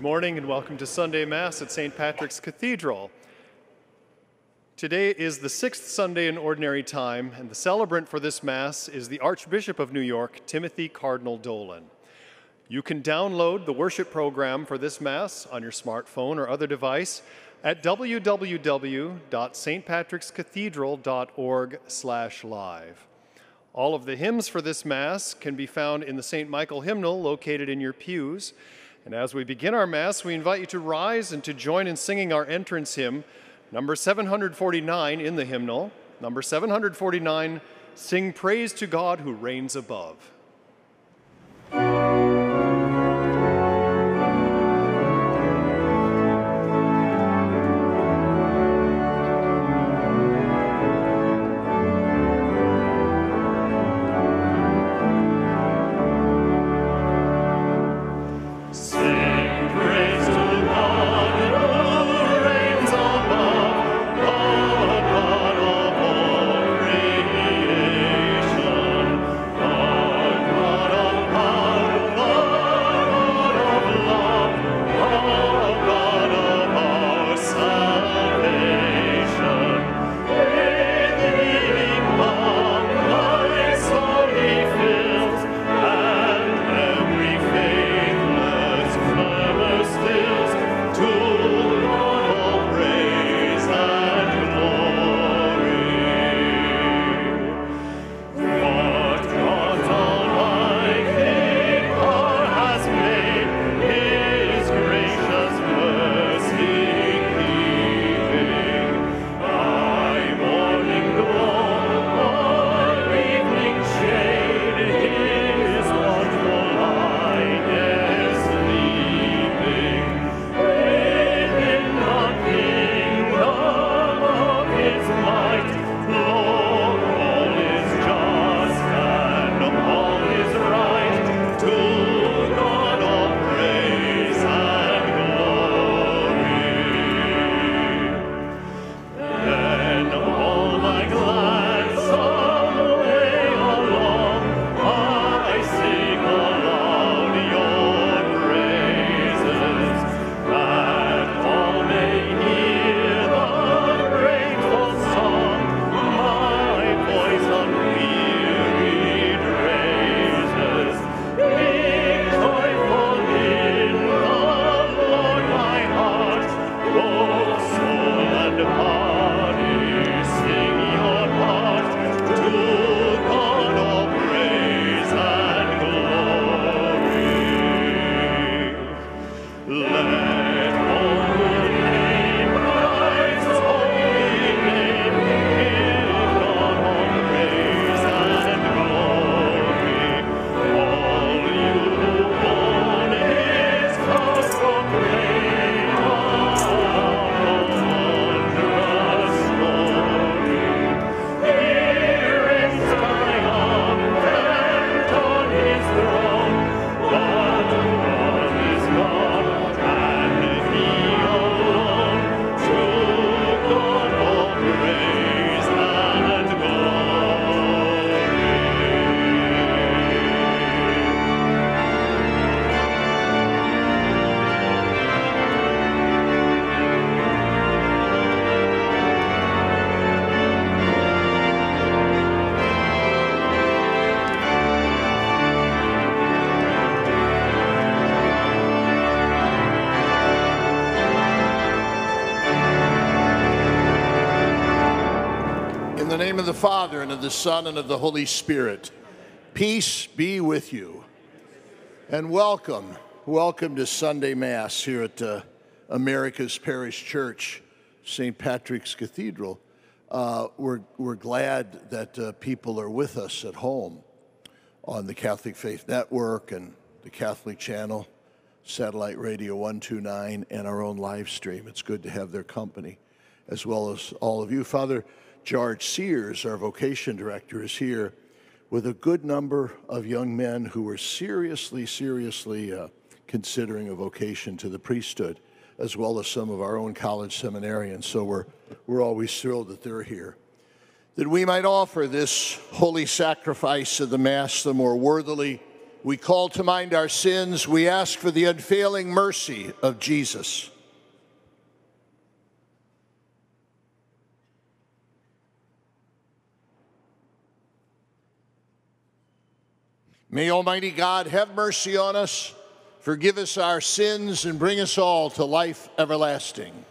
Good morning and welcome to Sunday Mass at St. Patrick's Cathedral. Today is the sixth Sunday in Ordinary Time, and the celebrant for this Mass is the Archbishop of New York, Timothy Cardinal Dolan. You can download the worship program for this Mass on your smartphone or other device at www.stpatrickscathedral.org slash live. All of the hymns for this Mass can be found in the St. Michael hymnal located in your pews. And as we begin our Mass, we invite you to rise and to join in singing our entrance hymn, number 749 in the hymnal. Number 749, Sing Praise to God who reigns above. Father, and of the Son, and of the Holy Spirit. Peace be with you. And welcome, welcome to Sunday Mass here at uh, America's Parish Church, St. Patrick's Cathedral. Uh, we're, we're glad that uh, people are with us at home on the Catholic Faith Network and the Catholic Channel, Satellite Radio 129, and our own live stream. It's good to have their company, as well as all of you. Father, George Sears, our vocation director, is here with a good number of young men who are seriously, seriously uh, considering a vocation to the priesthood, as well as some of our own college seminarians. So we're, we're always thrilled that they're here. That we might offer this holy sacrifice of the Mass the more worthily We call to mind our sins. We ask for the unfailing mercy of Jesus. May Almighty God have mercy on us, forgive us our sins, and bring us all to life everlasting.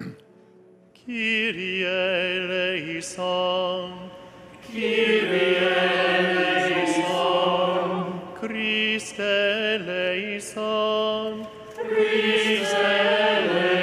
Kyrie eleison. Kyrie eleison. Christe eleison. Christe eleison.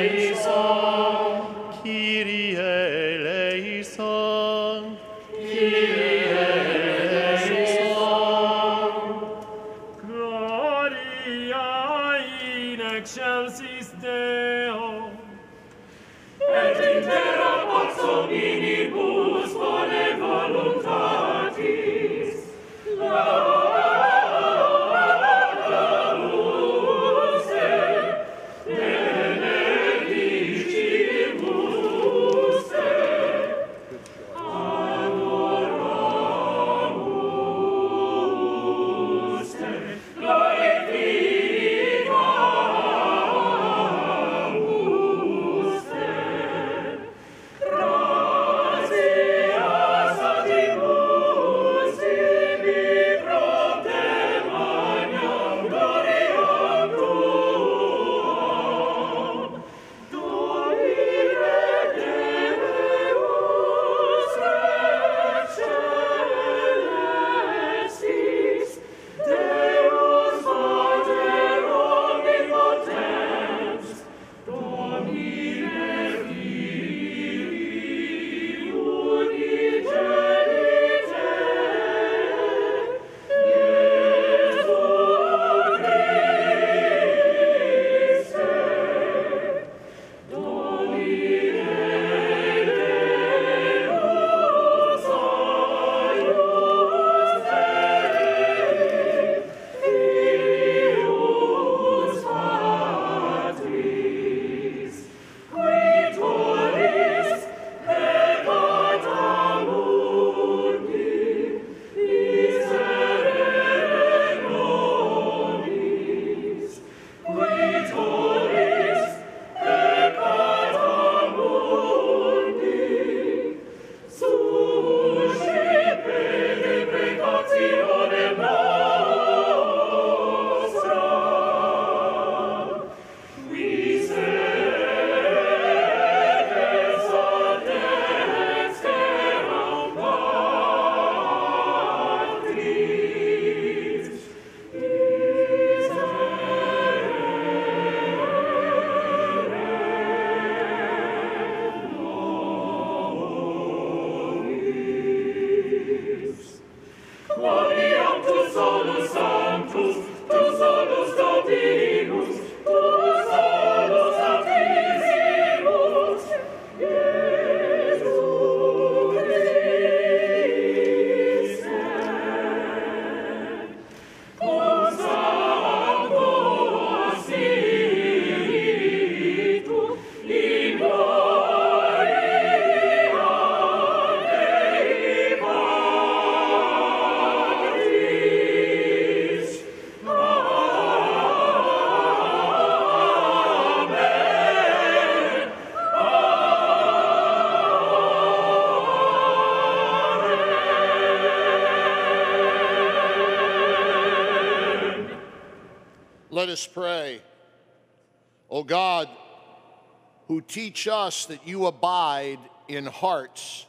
Teach us that you abide in hearts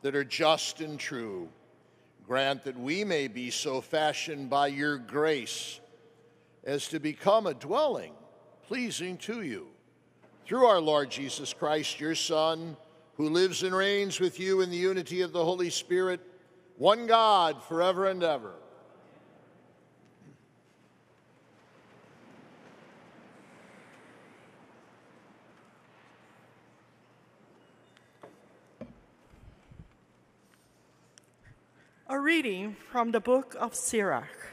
that are just and true, grant that we may be so fashioned by your grace as to become a dwelling pleasing to you. Through our Lord Jesus Christ, your Son, who lives and reigns with you in the unity of the Holy Spirit, one God forever and ever. A reading from the book of Sirach.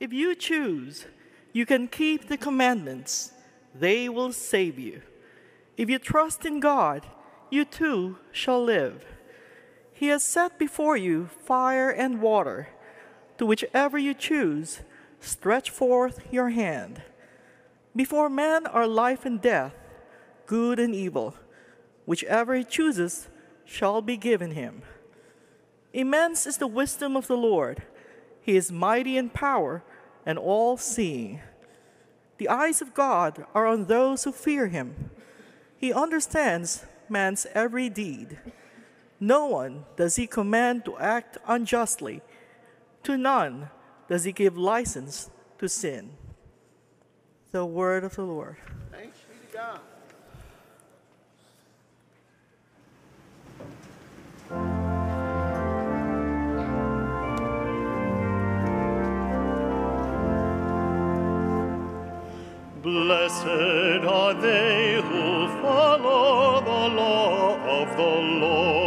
If you choose, you can keep the commandments, they will save you. If you trust in God, you too shall live. He has set before you fire and water, to whichever you choose, stretch forth your hand. Before man are life and death, good and evil. Whichever he chooses shall be given him. Immense is the wisdom of the Lord. He is mighty in power and all seeing. The eyes of God are on those who fear him. He understands man's every deed. No one does he command to act unjustly, to none does he give license to sin. The word of the Lord. Thanks be to God. Blessed are they who follow the law of the Lord.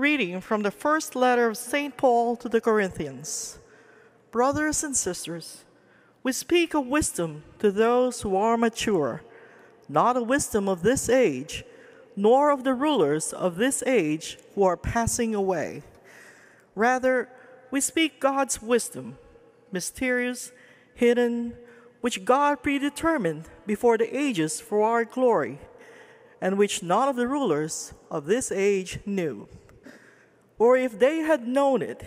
Reading from the first letter of St. Paul to the Corinthians. Brothers and sisters, we speak of wisdom to those who are mature, not a wisdom of this age, nor of the rulers of this age who are passing away. Rather, we speak God's wisdom, mysterious, hidden, which God predetermined before the ages for our glory, and which none of the rulers of this age knew. Or if they had known it,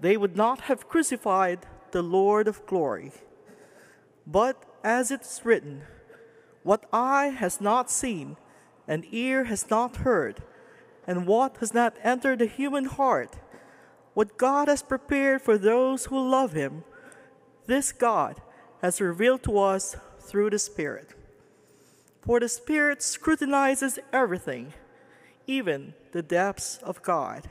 they would not have crucified the Lord of glory. But as it is written, what eye has not seen, and ear has not heard, and what has not entered the human heart, what God has prepared for those who love Him, this God has revealed to us through the Spirit. For the Spirit scrutinizes everything, even the depths of God.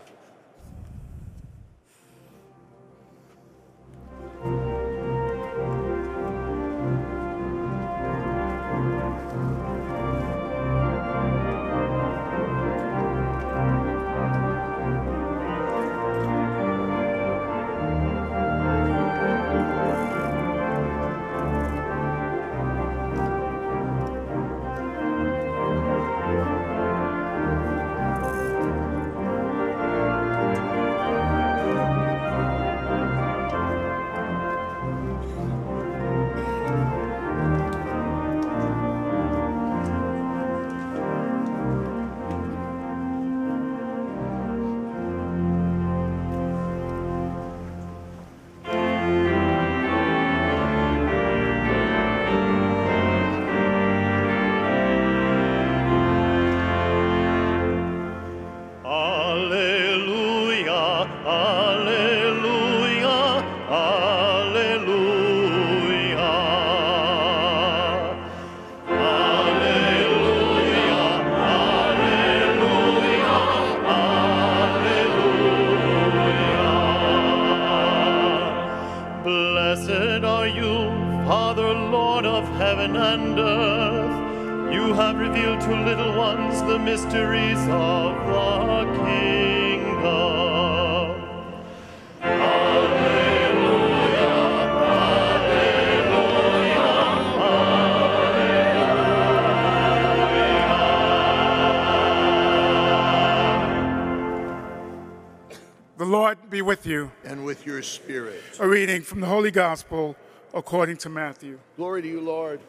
Lord be with you. And with your spirit. A reading from the Holy Gospel according to Matthew. Glory to you, Lord.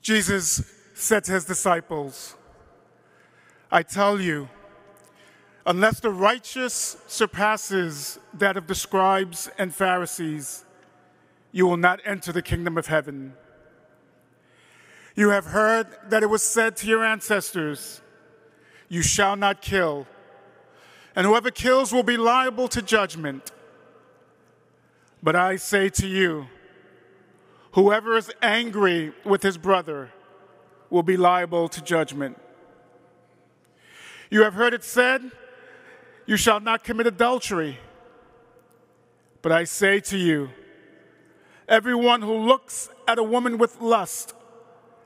Jesus said to his disciples, I tell you, unless the righteous surpasses that of the scribes and Pharisees, you will not enter the kingdom of heaven. You have heard that it was said to your ancestors, You shall not kill, and whoever kills will be liable to judgment. But I say to you, Whoever is angry with his brother will be liable to judgment. You have heard it said, You shall not commit adultery. But I say to you, everyone who looks at a woman with lust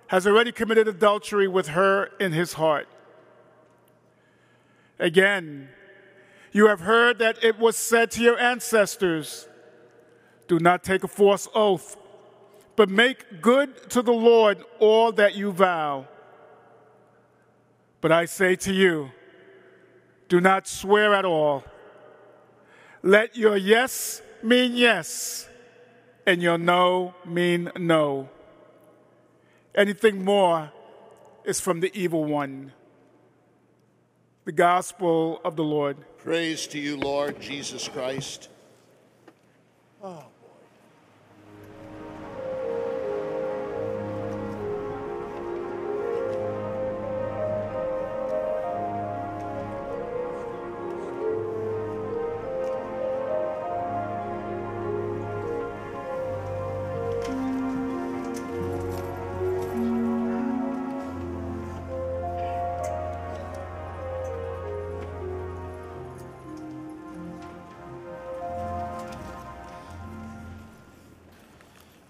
has already committed adultery with her in his heart. Again, you have heard that it was said to your ancestors, Do not take a false oath but make good to the Lord all that you vow. But I say to you, do not swear at all. Let your yes mean yes, and your no mean no. Anything more is from the evil one. The gospel of the Lord. Praise to you, Lord Jesus Christ. Oh.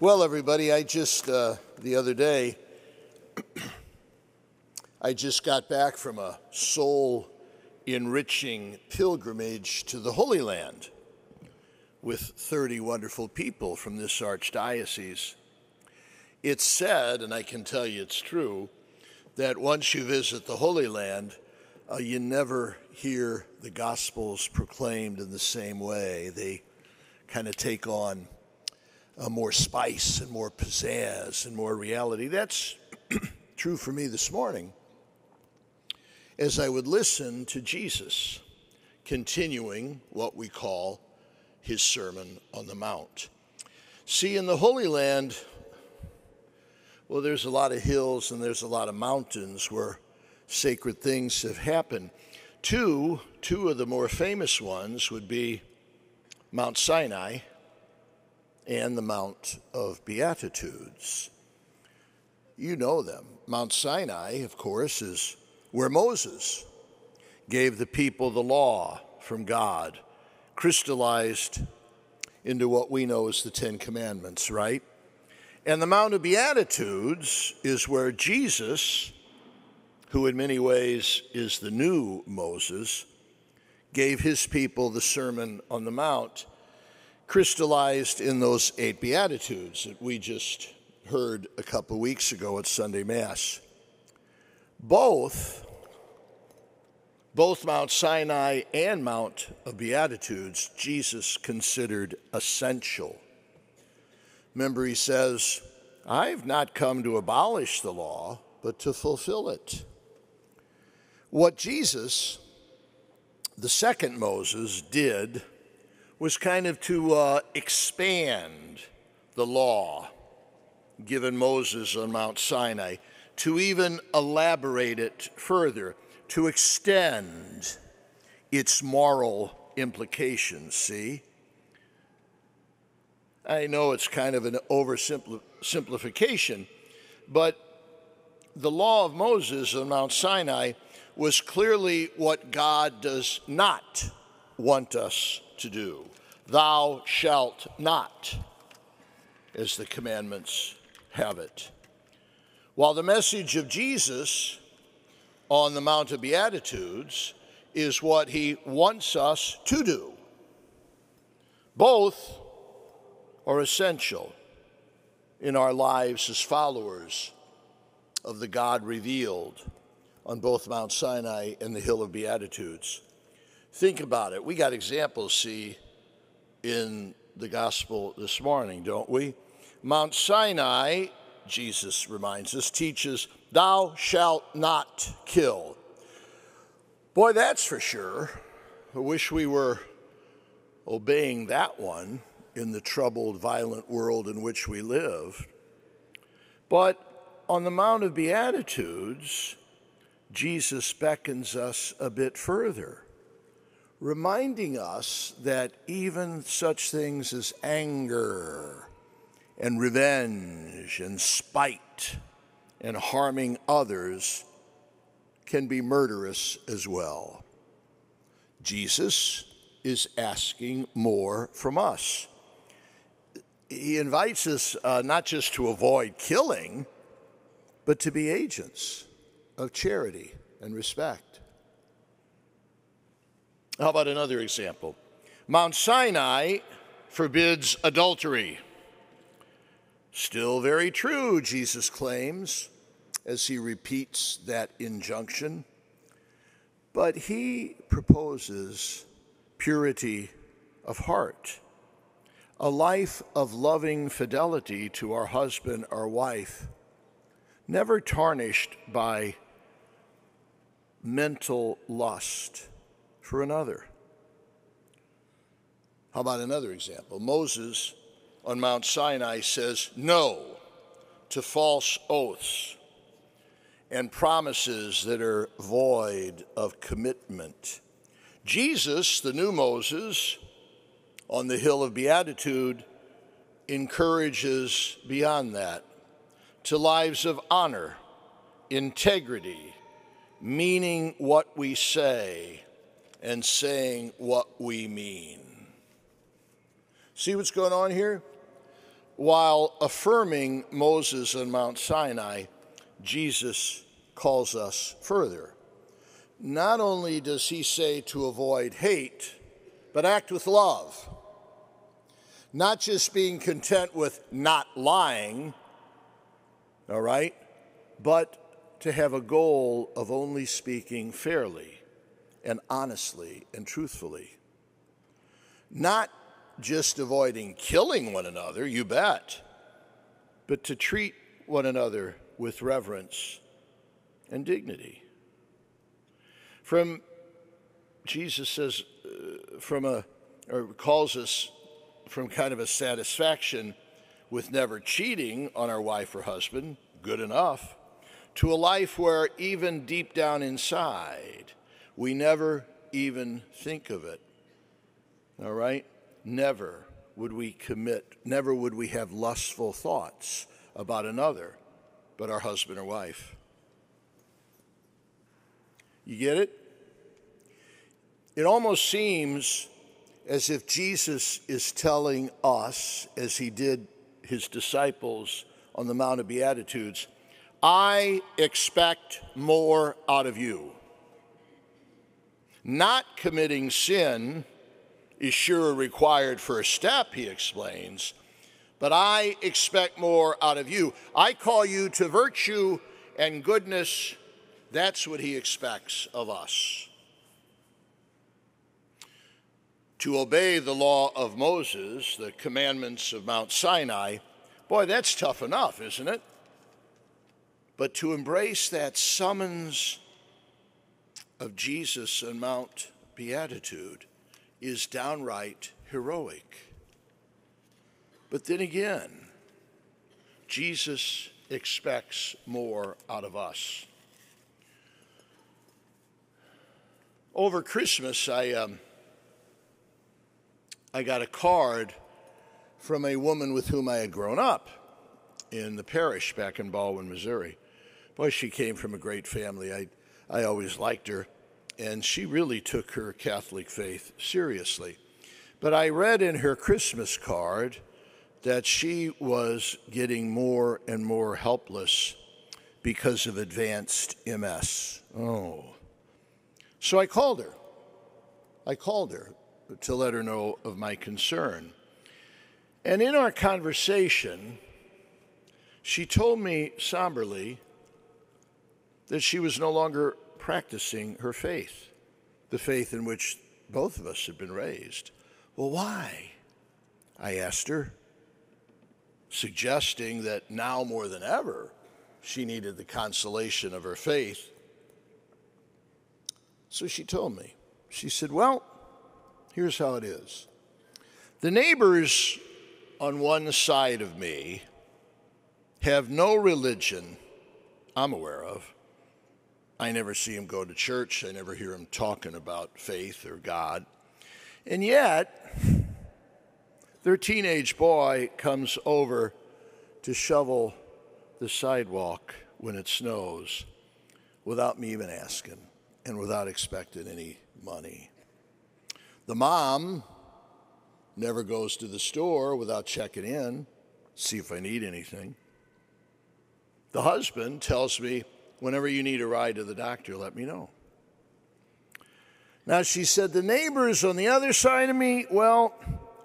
Well, everybody, I just, uh, the other day, I just got back from a soul enriching pilgrimage to the Holy Land with 30 wonderful people from this archdiocese. It's said, and I can tell you it's true, that once you visit the Holy Land, uh, you never hear the Gospels proclaimed in the same way. They kind of take on uh, more spice and more pizzazz and more reality. That's true for me this morning. As I would listen to Jesus continuing what we call his Sermon on the Mount. See, in the Holy Land, well, there's a lot of hills and there's a lot of mountains where sacred things have happened. Two, two of the more famous ones would be Mount Sinai and the Mount of Beatitudes. You know them. Mount Sinai, of course, is where Moses gave the people the law from God, crystallized into what we know as the Ten Commandments, right? And the Mount of Beatitudes is where Jesus, who in many ways is the new Moses, gave his people the Sermon on the Mount crystallized in those eight Beatitudes that we just heard a couple weeks ago at Sunday Mass. Both, both Mount Sinai and Mount of Beatitudes, Jesus considered essential. Remember, he says, I've not come to abolish the law, but to fulfill it. What Jesus, the second Moses, did was kind of to uh, expand the law given Moses on Mount Sinai, to even elaborate it further, to extend its moral implications, see? I know it's kind of an oversimplification, but the law of Moses on Mount Sinai was clearly what God does not want us to do. Thou shalt not, as the commandments have it. While the message of Jesus on the Mount of Beatitudes is what he wants us to do. Both are essential in our lives as followers of the God revealed on both Mount Sinai and the Hill of Beatitudes. Think about it. We got examples, see, in the gospel this morning, don't we? Mount Sinai, Jesus reminds us, teaches, Thou shalt not kill. Boy, that's for sure. I wish we were obeying that one in the troubled, violent world in which we live. But on the Mount of Beatitudes, Jesus beckons us a bit further, reminding us that even such things as anger and revenge and spite and harming others can be murderous as well. Jesus is asking more from us. He invites us uh, not just to avoid killing but to be agents of charity and respect. How about another example? Mount Sinai forbids adultery. Still very true, Jesus claims, as he repeats that injunction. But he proposes purity of heart, a life of loving fidelity to our husband or wife never tarnished by mental lust for another. How about another example? Moses on Mount Sinai says no to false oaths and promises that are void of commitment. Jesus, the new Moses, on the Hill of Beatitude, encourages beyond that to lives of honor, integrity, meaning what we say, and saying what we mean. See what's going on here? While affirming Moses on Mount Sinai, Jesus calls us further. Not only does he say to avoid hate, but act with love. Not just being content with not lying, all right? But to have a goal of only speaking fairly and honestly and truthfully. Not just avoiding killing one another, you bet, but to treat one another with reverence and dignity. From, Jesus says, uh, from a, or calls us from kind of a satisfaction with never cheating on our wife or husband, good enough, to a life where even deep down inside, we never even think of it. All right? Never would we commit, never would we have lustful thoughts about another but our husband or wife. You get it? It almost seems as if Jesus is telling us, as he did his disciples on the Mount of Beatitudes, I expect more out of you. Not committing sin is sure a required first step, he explains, but I expect more out of you. I call you to virtue and goodness. That's what he expects of us. to obey the law of Moses, the commandments of Mount Sinai, boy, that's tough enough, isn't it? But to embrace that summons of Jesus on Mount Beatitude is downright heroic. But then again, Jesus expects more out of us. Over Christmas, I, um, I got a card from a woman with whom I had grown up in the parish back in Ballwin, Missouri. Boy, she came from a great family. I, I always liked her, and she really took her Catholic faith seriously. But I read in her Christmas card that she was getting more and more helpless because of advanced MS. Oh. So I called her. I called her to let her know of my concern. And in our conversation, she told me somberly that she was no longer practicing her faith, the faith in which both of us had been raised. Well, why? I asked her, suggesting that now more than ever, she needed the consolation of her faith. So she told me, she said, Well, here's how it is. The neighbors on one side of me have no religion I'm aware of. I never see him go to church. I never hear him talking about faith or God. And yet, their teenage boy comes over to shovel the sidewalk when it snows without me even asking and without expecting any money. The mom never goes to the store without checking in, see if I need anything. The husband tells me, whenever you need a ride to the doctor, let me know. Now, she said, the neighbors on the other side of me, well,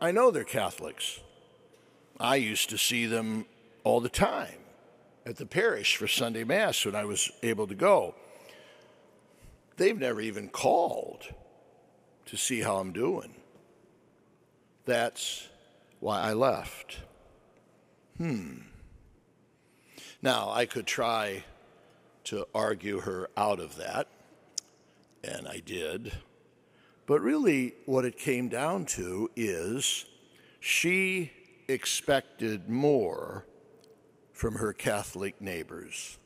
I know they're Catholics. I used to see them all the time at the parish for Sunday Mass when I was able to go. They've never even called to see how I'm doing. That's why I left. Hmm. Now, I could try to argue her out of that, and I did. But really, what it came down to is she expected more from her Catholic neighbors.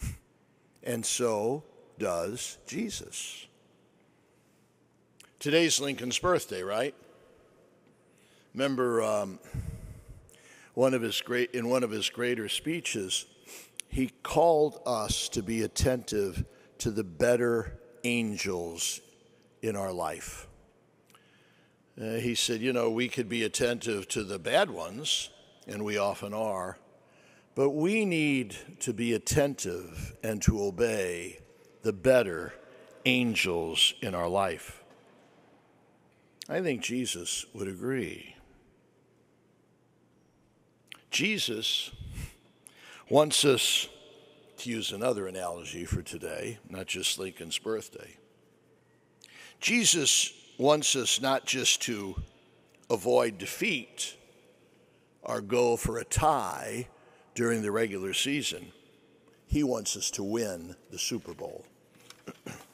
and so does Jesus. Today's Lincoln's birthday, right? Remember, um, one of his great in one of his greater speeches, he called us to be attentive to the better angels in our life. Uh, he said, you know, we could be attentive to the bad ones, and we often are, but we need to be attentive and to obey the better angels in our life. I think Jesus would agree. Jesus wants us to use another analogy for today, not just Lincoln's birthday. Jesus wants us not just to avoid defeat or go for a tie during the regular season, he wants us to win the Super Bowl.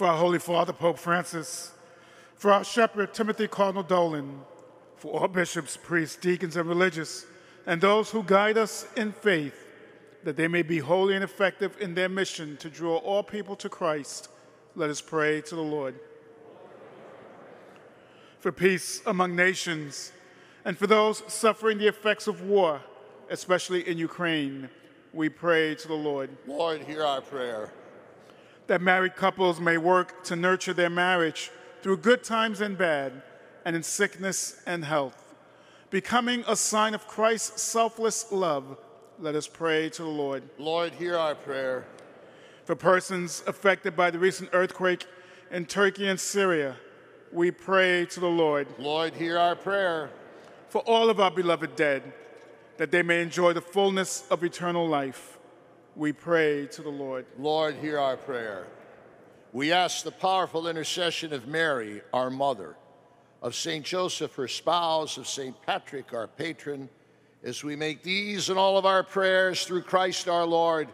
For our Holy Father, Pope Francis, for our shepherd, Timothy Cardinal Dolan, for all bishops, priests, deacons, and religious, and those who guide us in faith, that they may be holy and effective in their mission to draw all people to Christ. Let us pray to the Lord. For peace among nations, and for those suffering the effects of war, especially in Ukraine, we pray to the Lord. Lord, hear our prayer. That married couples may work to nurture their marriage through good times and bad, and in sickness and health, becoming a sign of Christ's selfless love. Let us pray to the Lord. Lord, hear our prayer. For persons affected by the recent earthquake in Turkey and Syria, we pray to the Lord. Lord, hear our prayer. For all of our beloved dead, that they may enjoy the fullness of eternal life. We pray to the Lord. Lord, hear our prayer. We ask the powerful intercession of Mary, our mother, of St. Joseph, her spouse, of St. Patrick, our patron, as we make these and all of our prayers through Christ our Lord.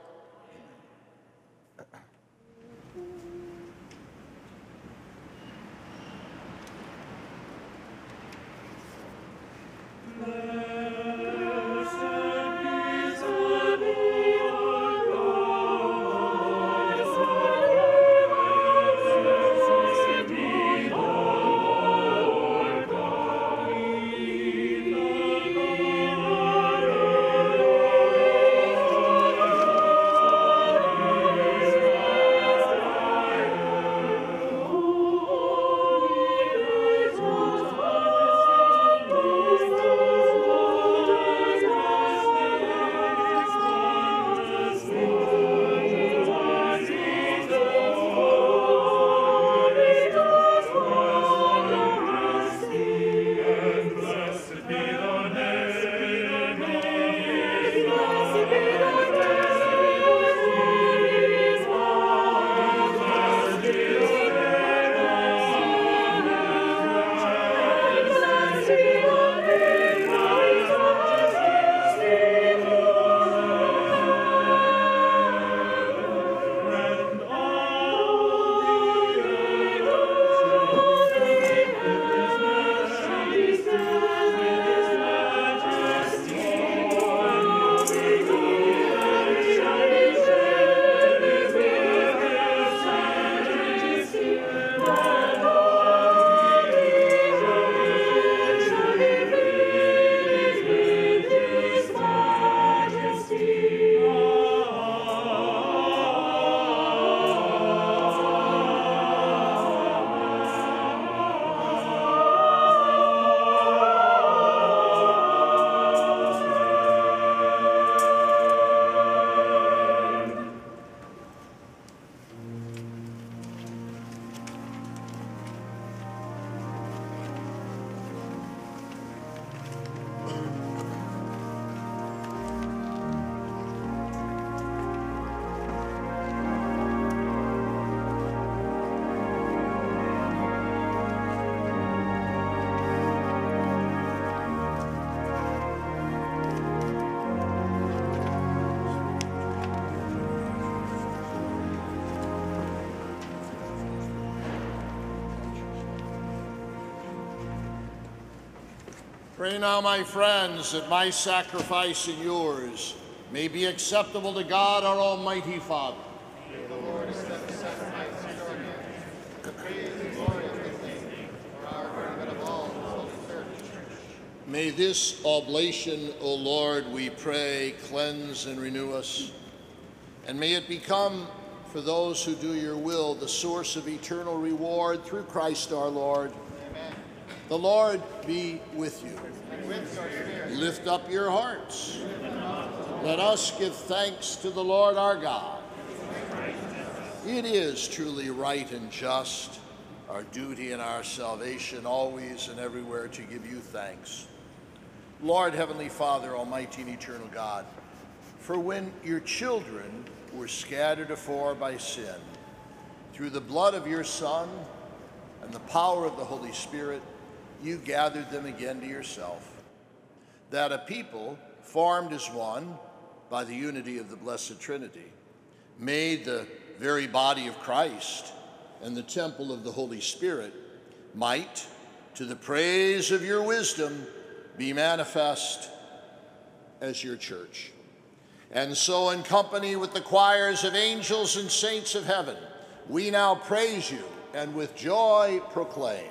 Pray now, my friends, that my sacrifice and yours may be acceptable to God, our Almighty Father. May this oblation, O Lord, we pray, cleanse and renew us. And may it become, for those who do your will, the source of eternal reward through Christ our Lord. Amen. The Lord be with you. Lift up your hearts. Let us give thanks to the Lord our God. It is truly right and just, our duty and our salvation, always and everywhere to give you thanks. Lord, Heavenly Father, Almighty and Eternal God, for when your children were scattered afore by sin, through the blood of your Son and the power of the Holy Spirit, you gathered them again to yourself, that a people formed as one by the unity of the Blessed Trinity made the very body of Christ and the temple of the Holy Spirit might, to the praise of your wisdom, be manifest as your church. And so, in company with the choirs of angels and saints of heaven, we now praise you and with joy proclaim.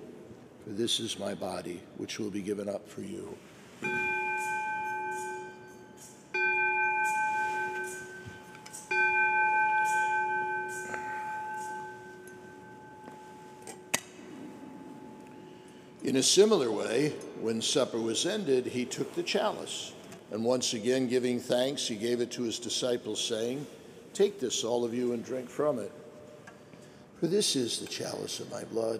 this is my body, which will be given up for you. In a similar way, when supper was ended, he took the chalice, and once again giving thanks, he gave it to his disciples, saying, Take this, all of you, and drink from it. For this is the chalice of my blood,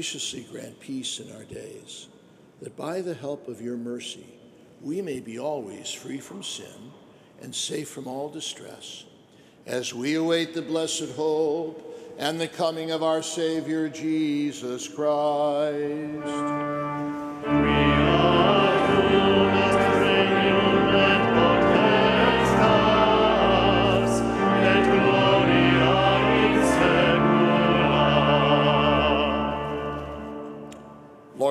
Graciously grant peace in our days, that by the help of your mercy we may be always free from sin and safe from all distress, as we await the blessed hope and the coming of our Savior Jesus Christ.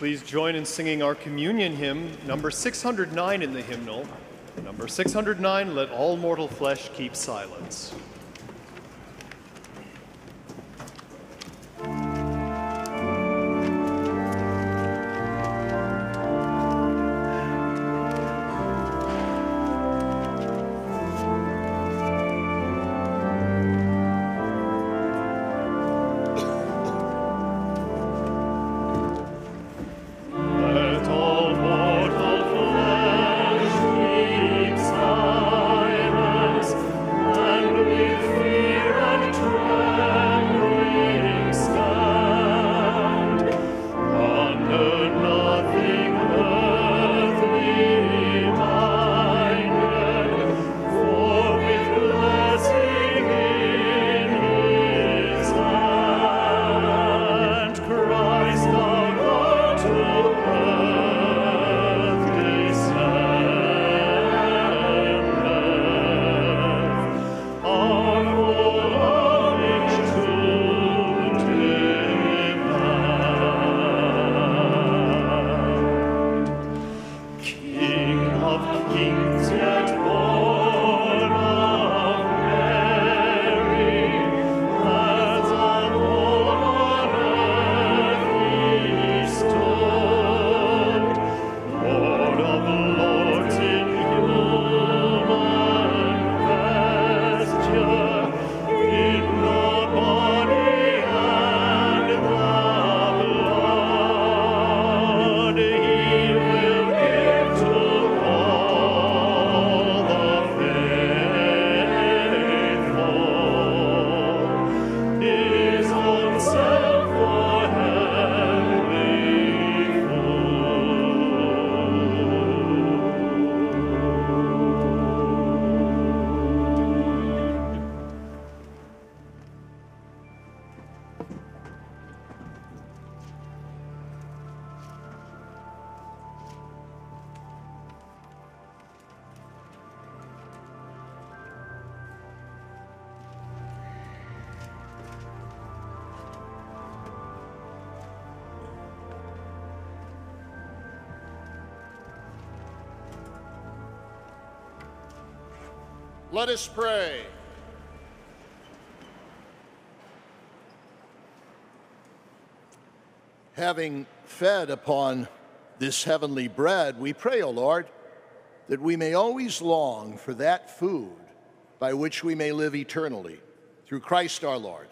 Please join in singing our communion hymn, number 609 in the hymnal. Number 609, Let All Mortal Flesh Keep Silence. Let us pray. Having fed upon this heavenly bread, we pray, O Lord, that we may always long for that food by which we may live eternally. Through Christ our Lord.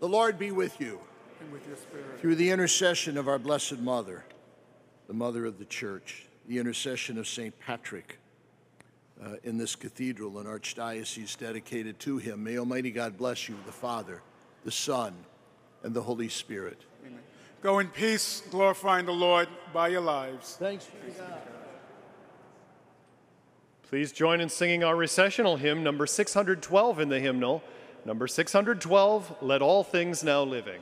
The Lord be with you. And with your spirit. Through the intercession of our Blessed Mother, the Mother of the Church, the intercession of St. Patrick uh, in this cathedral and archdiocese dedicated to him, may Almighty God bless you, the Father, the Son, and the Holy Spirit. Go in peace, glorifying the Lord by your lives. Thanks be to God. Please join in singing our recessional hymn, number 612 in the hymnal. Number 612, Let All Things Now Living.